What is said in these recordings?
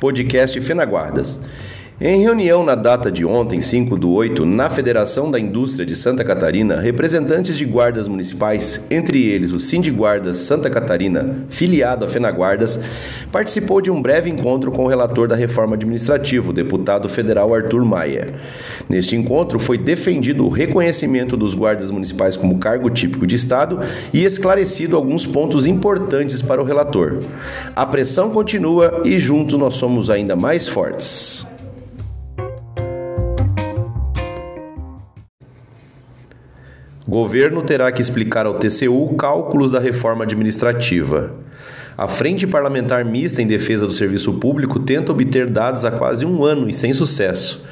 podcast Fenaguardas. Em reunião na data de ontem, 5 do 8, na Federação da Indústria de Santa Catarina, representantes de guardas municipais, entre eles o Sindiguardas Santa Catarina, filiado a Fenaguardas, participou de um breve encontro com o relator da reforma administrativa, o deputado federal Arthur Maia. Neste encontro foi defendido o reconhecimento dos guardas municipais como cargo típico de Estado e esclarecido alguns pontos importantes para o relator. A pressão continua e juntos nós somos ainda mais fortes. Governo terá que explicar ao TCU cálculos da reforma administrativa. A Frente Parlamentar Mista em Defesa do Serviço Público tenta obter dados há quase um ano e sem sucesso.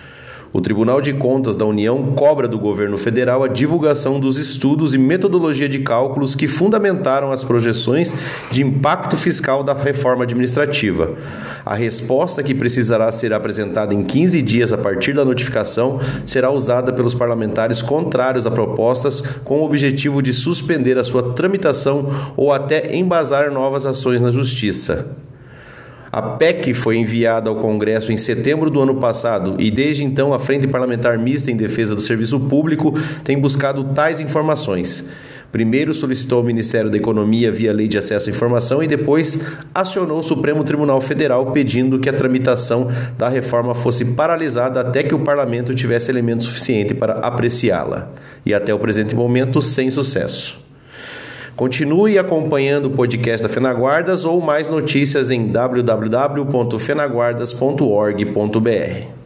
O Tribunal de Contas da União cobra do governo federal a divulgação dos estudos e metodologia de cálculos que fundamentaram as projeções de impacto fiscal da reforma administrativa. A resposta, que precisará ser apresentada em 15 dias a partir da notificação, será usada pelos parlamentares contrários a propostas com o objetivo de suspender a sua tramitação ou até embasar novas ações na Justiça. A PEC foi enviada ao Congresso em setembro do ano passado e, desde então, a Frente Parlamentar Mista em Defesa do Serviço Público tem buscado tais informações. Primeiro solicitou ao Ministério da Economia via Lei de Acesso à Informação e depois acionou o Supremo Tribunal Federal pedindo que a tramitação da reforma fosse paralisada até que o parlamento tivesse elemento suficiente para apreciá-la. E até o presente momento, sem sucesso. Continue acompanhando o podcast da Fenaguardas ou mais notícias em www.fenaguardas.org.br.